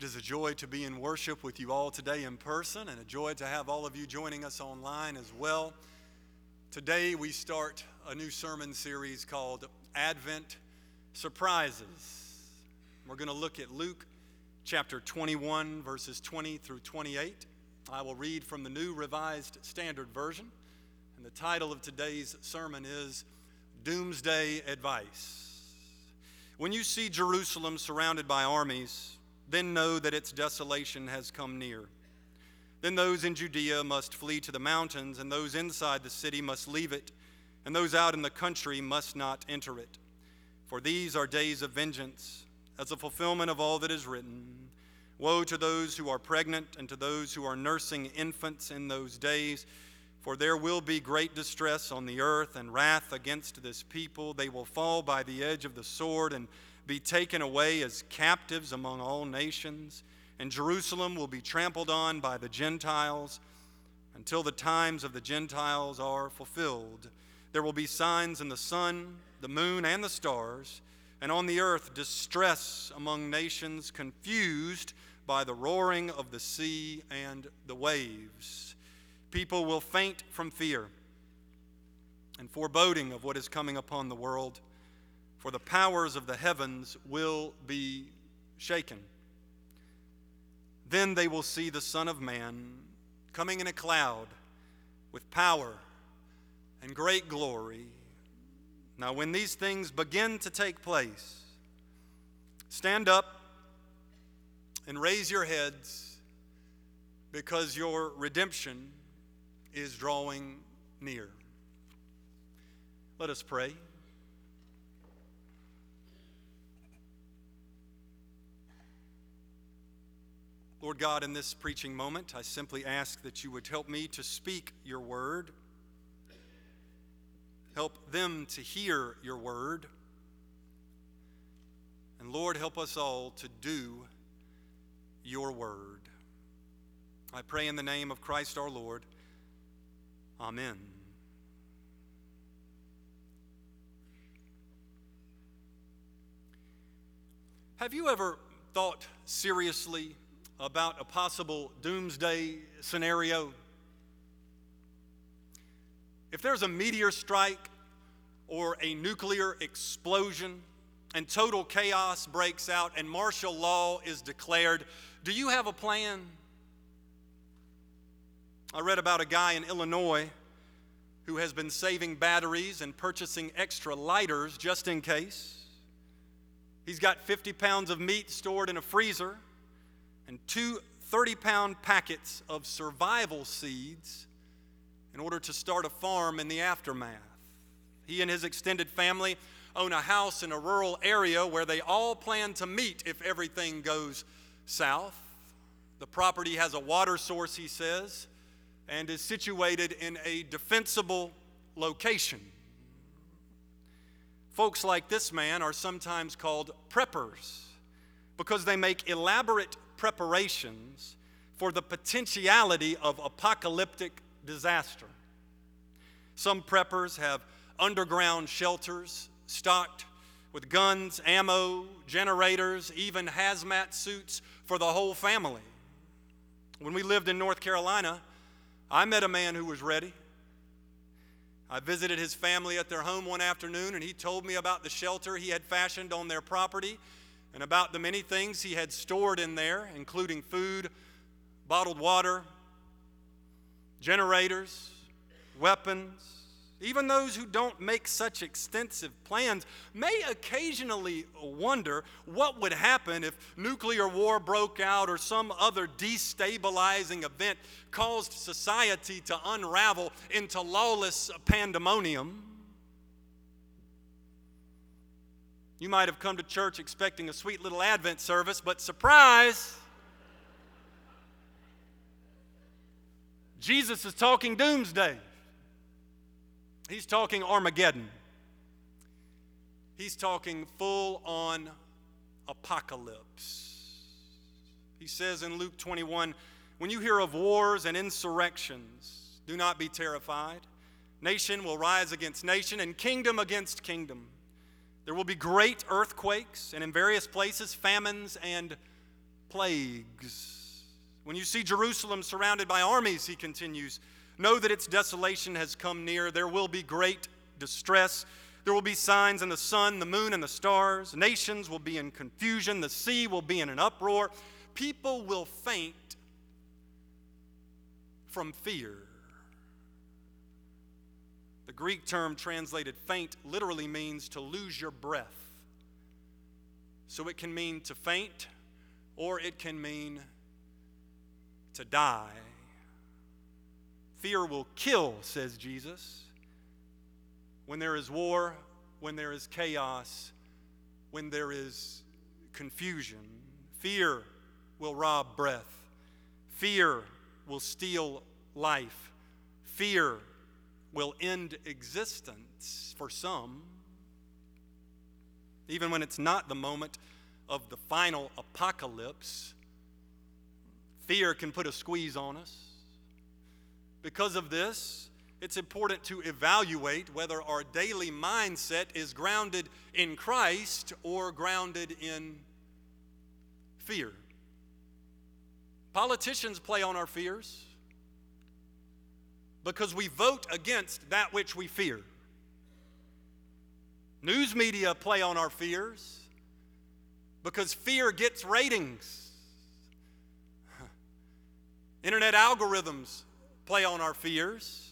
It is a joy to be in worship with you all today in person and a joy to have all of you joining us online as well. Today we start a new sermon series called Advent Surprises. We're going to look at Luke chapter 21, verses 20 through 28. I will read from the New Revised Standard Version, and the title of today's sermon is Doomsday Advice. When you see Jerusalem surrounded by armies, then know that its desolation has come near. Then those in Judea must flee to the mountains, and those inside the city must leave it, and those out in the country must not enter it. For these are days of vengeance, as a fulfillment of all that is written. Woe to those who are pregnant and to those who are nursing infants in those days, for there will be great distress on the earth and wrath against this people. They will fall by the edge of the sword and be taken away as captives among all nations, and Jerusalem will be trampled on by the Gentiles until the times of the Gentiles are fulfilled. There will be signs in the sun, the moon, and the stars, and on the earth distress among nations, confused by the roaring of the sea and the waves. People will faint from fear and foreboding of what is coming upon the world for the powers of the heavens will be shaken. Then they will see the Son of Man coming in a cloud with power and great glory. Now, when these things begin to take place, stand up and raise your heads because your redemption is drawing near. Let us pray. Lord God, in this preaching moment, I simply ask that you would help me to speak your word, help them to hear your word, and Lord, help us all to do your word. I pray in the name of Christ our Lord. Amen. Have you ever thought seriously about a possible doomsday scenario. If there's a meteor strike or a nuclear explosion and total chaos breaks out and martial law is declared, do you have a plan? I read about a guy in Illinois who has been saving batteries and purchasing extra lighters just in case. He's got 50 pounds of meat stored in a freezer and two 30 pound packets of survival seeds in order to start a farm in the aftermath. He and his extended family own a house in a rural area where they all plan to meet if everything goes south. The property has a water source, he says, and is situated in a defensible location. Folks like this man are sometimes called preppers because they make elaborate preparations for the potentiality of apocalyptic disaster. Some preppers have underground shelters stocked with guns, ammo, generators, even hazmat suits for the whole family. When we lived in North Carolina, I met a man who was ready. I visited his family at their home one afternoon, and he told me about the shelter he had fashioned on their property and about the many things he had stored in there, including food, bottled water, generators, weapons. Even those who don't make such extensive plans may occasionally wonder what would happen if nuclear war broke out or some other destabilizing event caused society to unravel into lawless pandemonium. You might have come to church expecting a sweet little Advent service, but surprise! Jesus is talking doomsday. He's talking Armageddon. He's talking full on apocalypse. He says in Luke 21 When you hear of wars and insurrections, do not be terrified. Nation will rise against nation and kingdom against kingdom. There will be great earthquakes, and in various places, famines and plagues. When you see Jerusalem surrounded by armies, he continues, know that its desolation has come near. There will be great distress. There will be signs in the sun, the moon, and the stars. Nations will be in confusion. The sea will be in an uproar. People will faint from fear. Greek term translated faint literally means to lose your breath. So it can mean to faint or it can mean to die. Fear will kill, says Jesus. When there is war, when there is chaos, when there is confusion, fear will rob breath. Fear will steal life. Fear will end existence for some, even when it's not the moment of the final apocalypse. Fear can put a squeeze on us. Because of this, it's important to evaluate whether our daily mindset is grounded in Christ or grounded in fear. Politicians play on our fears because we vote against that which we fear. News media play on our fears because fear gets ratings. Internet algorithms play on our fears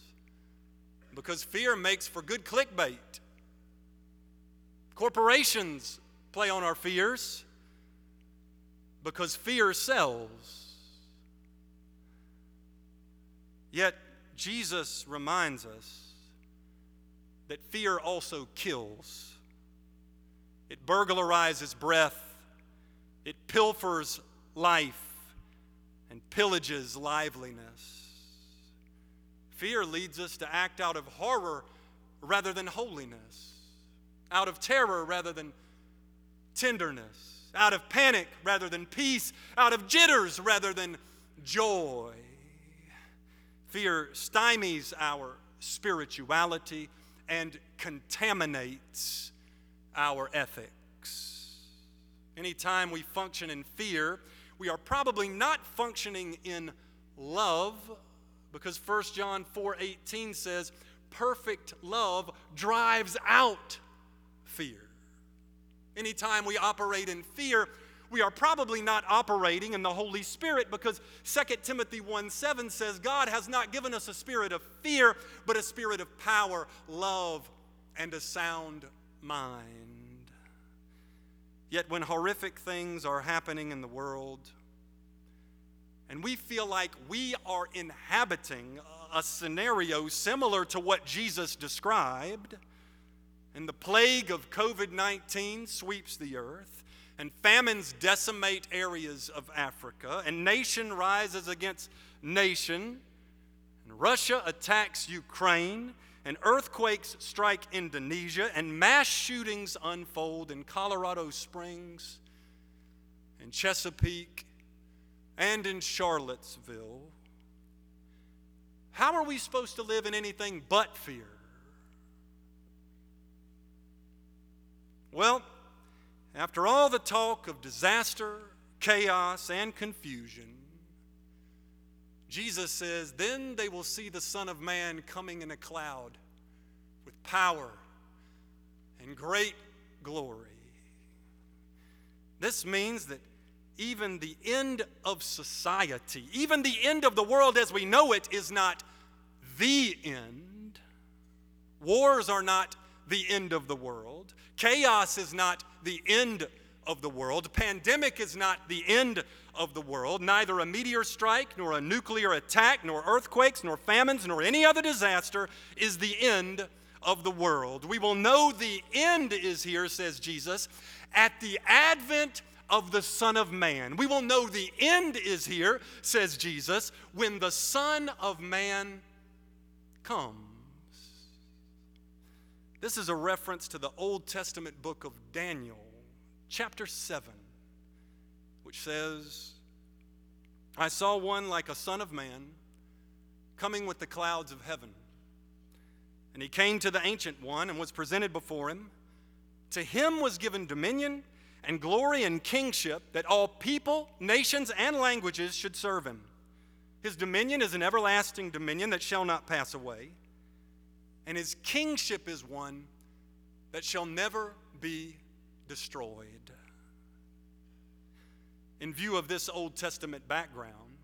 because fear makes for good clickbait. Corporations play on our fears because fear sells. Yet, Jesus reminds us that fear also kills. It burglarizes breath, it pilfers life, and pillages liveliness. Fear leads us to act out of horror rather than holiness, out of terror rather than tenderness, out of panic rather than peace, out of jitters rather than joy. Fear stymies our spirituality and contaminates our ethics. Anytime we function in fear, we are probably not functioning in love because 1 John 4:18 says perfect love drives out fear. Anytime we operate in fear, we are probably not operating in the Holy Spirit because 2 Timothy 1 7 says, God has not given us a spirit of fear, but a spirit of power, love, and a sound mind. Yet when horrific things are happening in the world, and we feel like we are inhabiting a scenario similar to what Jesus described, and the plague of COVID 19 sweeps the earth, and famines decimate areas of Africa, and nation rises against nation, and Russia attacks Ukraine, and earthquakes strike Indonesia, and mass shootings unfold in Colorado Springs, in Chesapeake, and in Charlottesville. How are we supposed to live in anything but fear? Well, after all the talk of disaster, chaos, and confusion, Jesus says, Then they will see the Son of Man coming in a cloud with power and great glory. This means that even the end of society, even the end of the world as we know it, is not the end. Wars are not the end of the world. Chaos is not the end of the world. Pandemic is not the end of the world. Neither a meteor strike, nor a nuclear attack, nor earthquakes, nor famines, nor any other disaster is the end of the world. We will know the end is here, says Jesus, at the advent of the Son of Man. We will know the end is here, says Jesus, when the Son of Man comes. This is a reference to the Old Testament book of Daniel, chapter 7, which says, I saw one like a son of man coming with the clouds of heaven. And he came to the ancient one and was presented before him. To him was given dominion and glory and kingship that all people, nations, and languages should serve him. His dominion is an everlasting dominion that shall not pass away, and his kingship is one that shall never be destroyed. In view of this Old Testament background,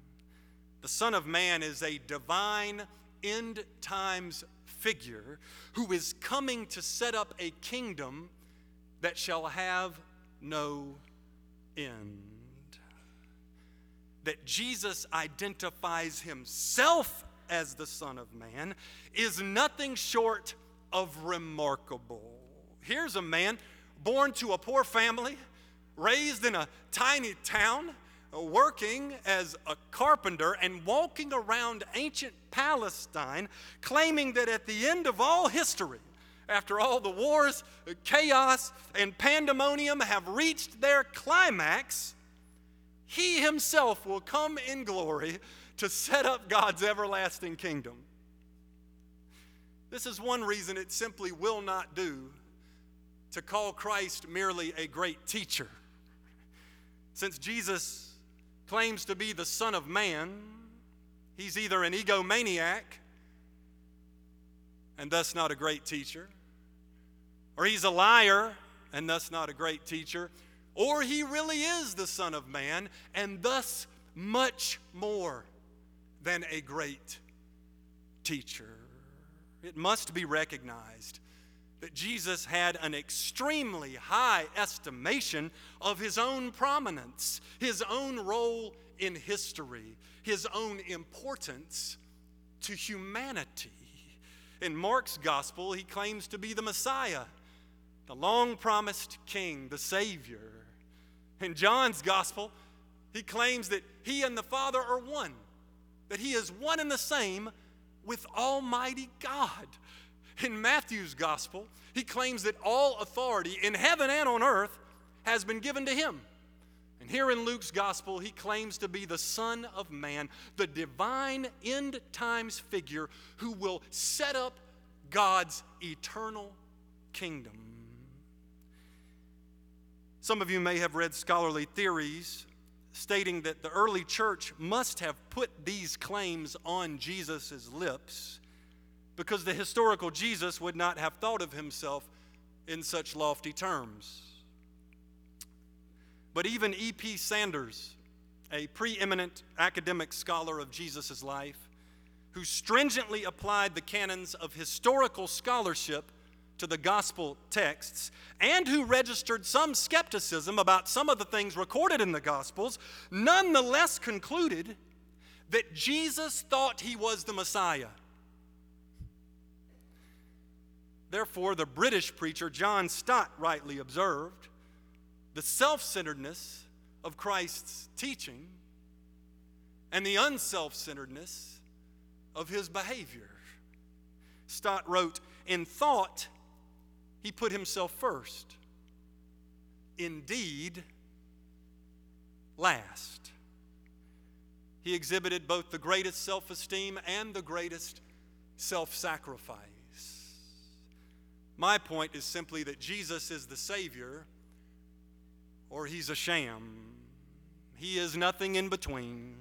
the Son of Man is a divine end times figure who is coming to set up a kingdom that shall have no end. That Jesus identifies himself as the Son of Man is nothing short of remarkable. Here's a man born to a poor family, raised in a tiny town, working as a carpenter and walking around ancient Palestine, claiming that at the end of all history, after all the wars, chaos, and pandemonium have reached their climax, he himself will come in glory to set up God's everlasting kingdom. This is one reason it simply will not do to call Christ merely a great teacher. Since Jesus claims to be the Son of Man, he's either an egomaniac and thus not a great teacher, or he's a liar and thus not a great teacher, or he really is the Son of Man and thus much more than a great teacher. It must be recognized that Jesus had an extremely high estimation of his own prominence, his own role in history, his own importance to humanity. In Mark's gospel, he claims to be the Messiah, the long promised King, the Savior. In John's gospel, he claims that he and the Father are one, that he is one and the same with Almighty God. In Matthew's gospel, he claims that all authority in heaven and on earth has been given to him. And here in Luke's gospel, he claims to be the Son of Man, the divine end times figure who will set up God's eternal kingdom. Some of you may have read scholarly theories stating that the early church must have put these claims on Jesus' lips because the historical Jesus would not have thought of himself in such lofty terms. But even E.P. Sanders, a preeminent academic scholar of Jesus' life, who stringently applied the canons of historical scholarship to the gospel texts, and who registered some skepticism about some of the things recorded in the gospels, nonetheless concluded that Jesus thought he was the Messiah. Therefore, the British preacher John Stott rightly observed the self centeredness of Christ's teaching and the unself centeredness of his behavior. Stott wrote, In thought, he put himself first. Indeed, last. He exhibited both the greatest self esteem and the greatest self sacrifice. My point is simply that Jesus is the Savior or he's a sham. He is nothing in between.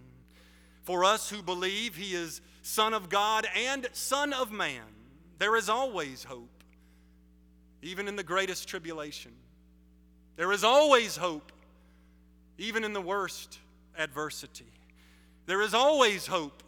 For us who believe he is Son of God and Son of Man, there is always hope, even in the greatest tribulation. There is always hope, even in the worst adversity. There is always hope,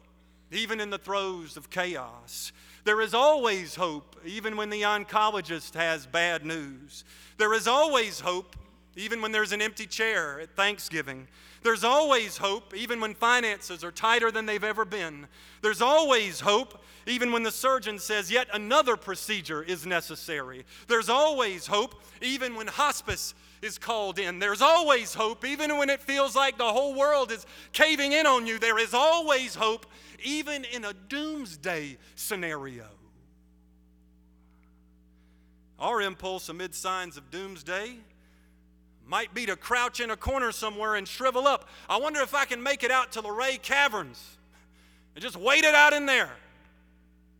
even in the throes of chaos. There is always hope, even when the oncologist has bad news. There is always hope, even when there's an empty chair at Thanksgiving. There's always hope, even when finances are tighter than they've ever been. There's always hope, even when the surgeon says yet another procedure is necessary. There's always hope, even when hospice is called in. There's always hope, even when it feels like the whole world is caving in on you. There is always hope, even in a doomsday scenario. Our impulse amid signs of doomsday might be to crouch in a corner somewhere and shrivel up. I wonder if I can make it out to Luray Caverns and just wait it out in there.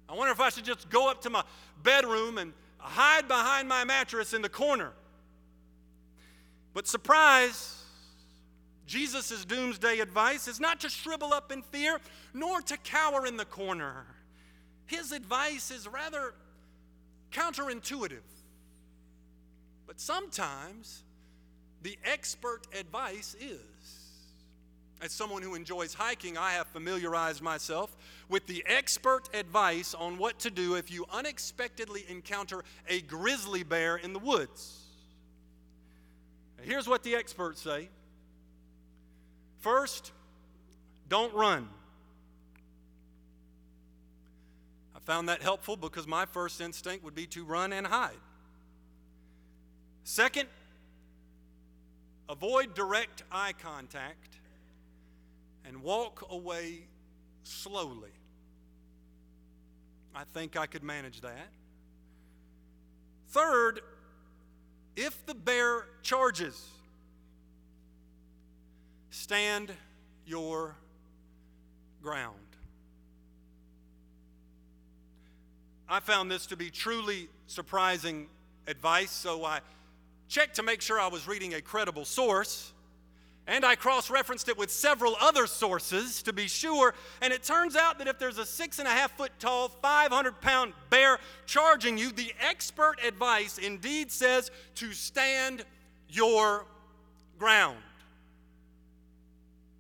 I wonder if I should just go up to my bedroom and hide behind my mattress in the corner. But surprise, Jesus' doomsday advice is not to shrivel up in fear, nor to cower in the corner. His advice is rather counterintuitive. But sometimes the expert advice is. As someone who enjoys hiking, I have familiarized myself with the expert advice on what to do if you unexpectedly encounter a grizzly bear in the woods. Here's what the experts say First, don't run. I found that helpful because my first instinct would be to run and hide. Second, avoid direct eye contact and walk away slowly. I think I could manage that. Third, if the bear charges, stand your ground. I found this to be truly surprising advice, so I checked to make sure I was reading a credible source. And I cross referenced it with several other sources to be sure. And it turns out that if there's a six and a half foot tall, 500 pound bear charging you, the expert advice indeed says to stand your ground.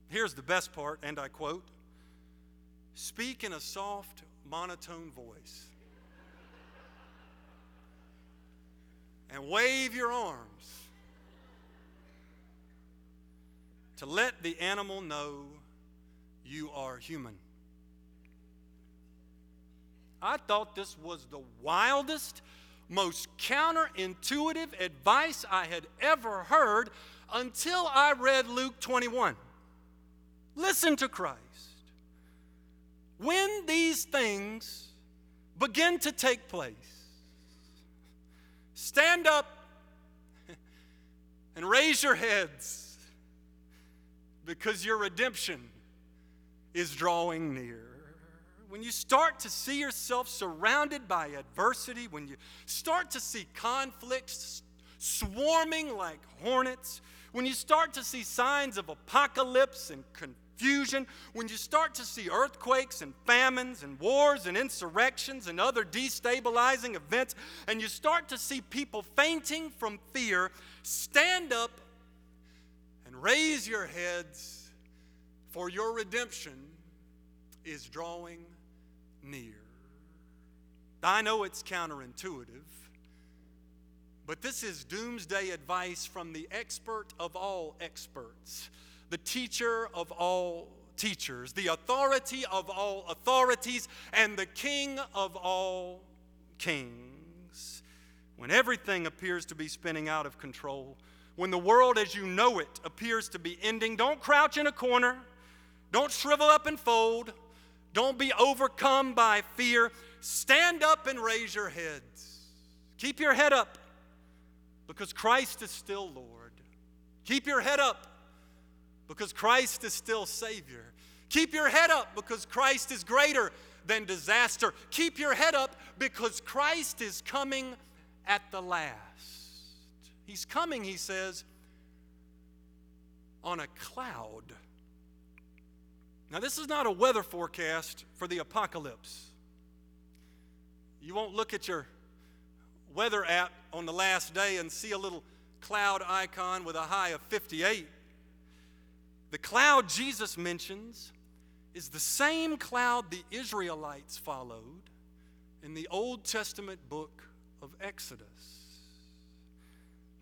Here's the best part, and I quote Speak in a soft, monotone voice. And wave your arms to let the animal know you are human. I thought this was the wildest, most counterintuitive advice I had ever heard until I read Luke 21. Listen to Christ. When these things begin to take place, stand up and raise your heads because your redemption is drawing near. When you start to see yourself surrounded by adversity, when you start to see conflicts swarming like hornets, when you start to see signs of apocalypse and confusion, when you start to see earthquakes and famines and wars and insurrections and other destabilizing events, and you start to see people fainting from fear, stand up and raise your heads, for your redemption is drawing near. I know it's counterintuitive, but this is doomsday advice from the expert of all experts, the teacher of all teachers, the authority of all authorities, and the king of all kings. When everything appears to be spinning out of control, when the world as you know it appears to be ending, don't crouch in a corner. Don't shrivel up and fold. Don't be overcome by fear. Stand up and raise your heads. Keep your head up because Christ is still Lord. Keep your head up because Christ is still Savior. Keep your head up because Christ is greater than disaster. Keep your head up because Christ is coming at the last. He's coming, he says, on a cloud. Now, this is not a weather forecast for the apocalypse. You won't look at your weather app on the last day and see a little cloud icon with a high of 58. The cloud Jesus mentions is the same cloud the Israelites followed in the Old Testament book of Exodus.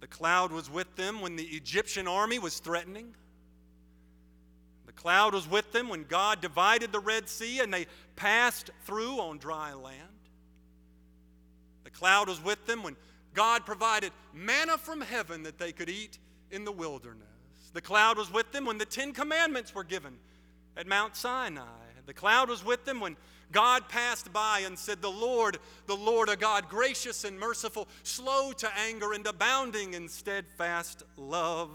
The cloud was with them when the Egyptian army was threatening. The cloud was with them when God divided the Red Sea and they passed through on dry land. The cloud was with them when God provided manna from heaven that they could eat in the wilderness. The cloud was with them when the Ten Commandments were given at Mount Sinai. The cloud was with them when God passed by and said, The Lord, the Lord, a God gracious and merciful, slow to anger and abounding in steadfast love.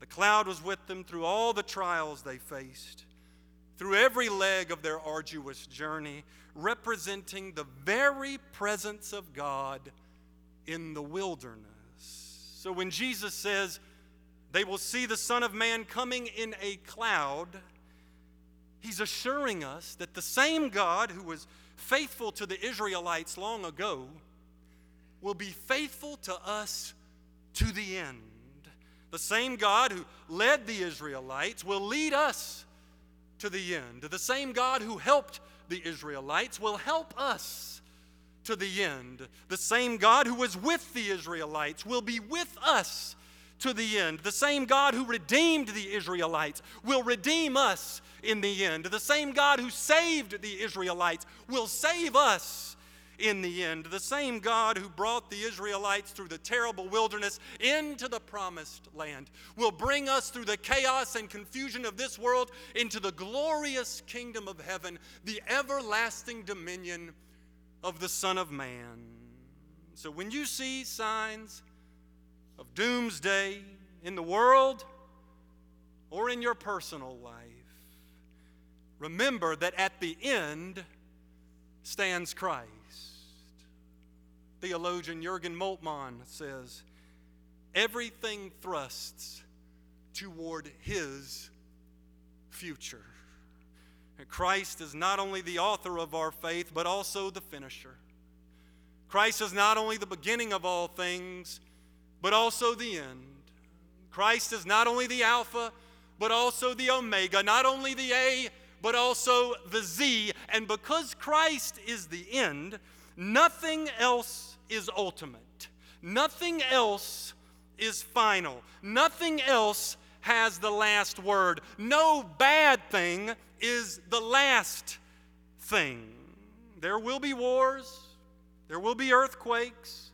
The cloud was with them through all the trials they faced, through every leg of their arduous journey, representing the very presence of God in the wilderness. So when Jesus says, they will see the Son of Man coming in a cloud. He's assuring us that the same God who was faithful to the Israelites long ago will be faithful to us to the end. The same God who led the Israelites will lead us to the end. The same God who helped the Israelites will help us to the end. The same God who was with the Israelites will be with us to the end. The same God who redeemed the Israelites will redeem us in the end. The same God who saved the Israelites will save us in the end. The same God who brought the Israelites through the terrible wilderness into the promised land will bring us through the chaos and confusion of this world into the glorious kingdom of heaven, the everlasting dominion of the Son of Man. So when you see signs of doomsday in the world or in your personal life, remember that at the end stands Christ. Theologian Jurgen Moltmann says, everything thrusts toward his future. And Christ is not only the author of our faith, but also the finisher. Christ is not only the beginning of all things, but also the end. Christ is not only the Alpha, but also the Omega, not only the A, but also the Z. And because Christ is the end, nothing else is ultimate. Nothing else is final. Nothing else has the last word. No bad thing is the last thing. There will be wars, there will be earthquakes,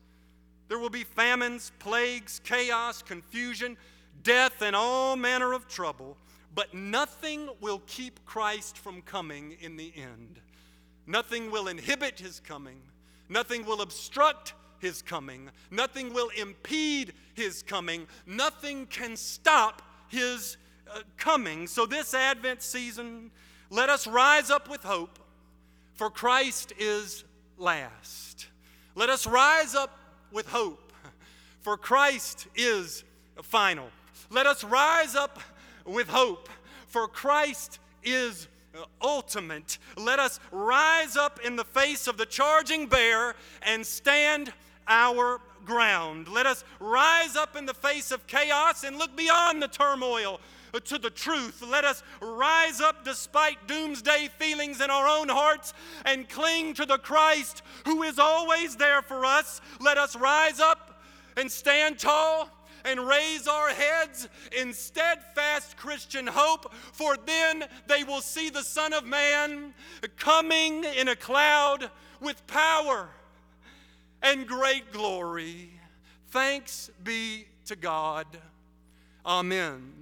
there will be famines, plagues, chaos, confusion, death, and all manner of trouble, but nothing will keep Christ from coming in the end. Nothing will inhibit his coming, nothing will obstruct his coming, nothing will impede his coming, nothing can stop his uh, coming. So, this Advent season, let us rise up with hope, for Christ is last. Let us rise up with hope, for Christ is final. Let us rise up with hope, for Christ is ultimate. Let us rise up in the face of the charging bear and stand our ground. Let us rise up in the face of chaos and look beyond the turmoil to the truth. Let us rise up despite doomsday feelings in our own hearts and cling to the Christ who is always there for us. Let us rise up and stand tall and raise our heads in steadfast Christian hope, for then they will see the Son of Man coming in a cloud with power and great glory. Thanks be to God. Amen.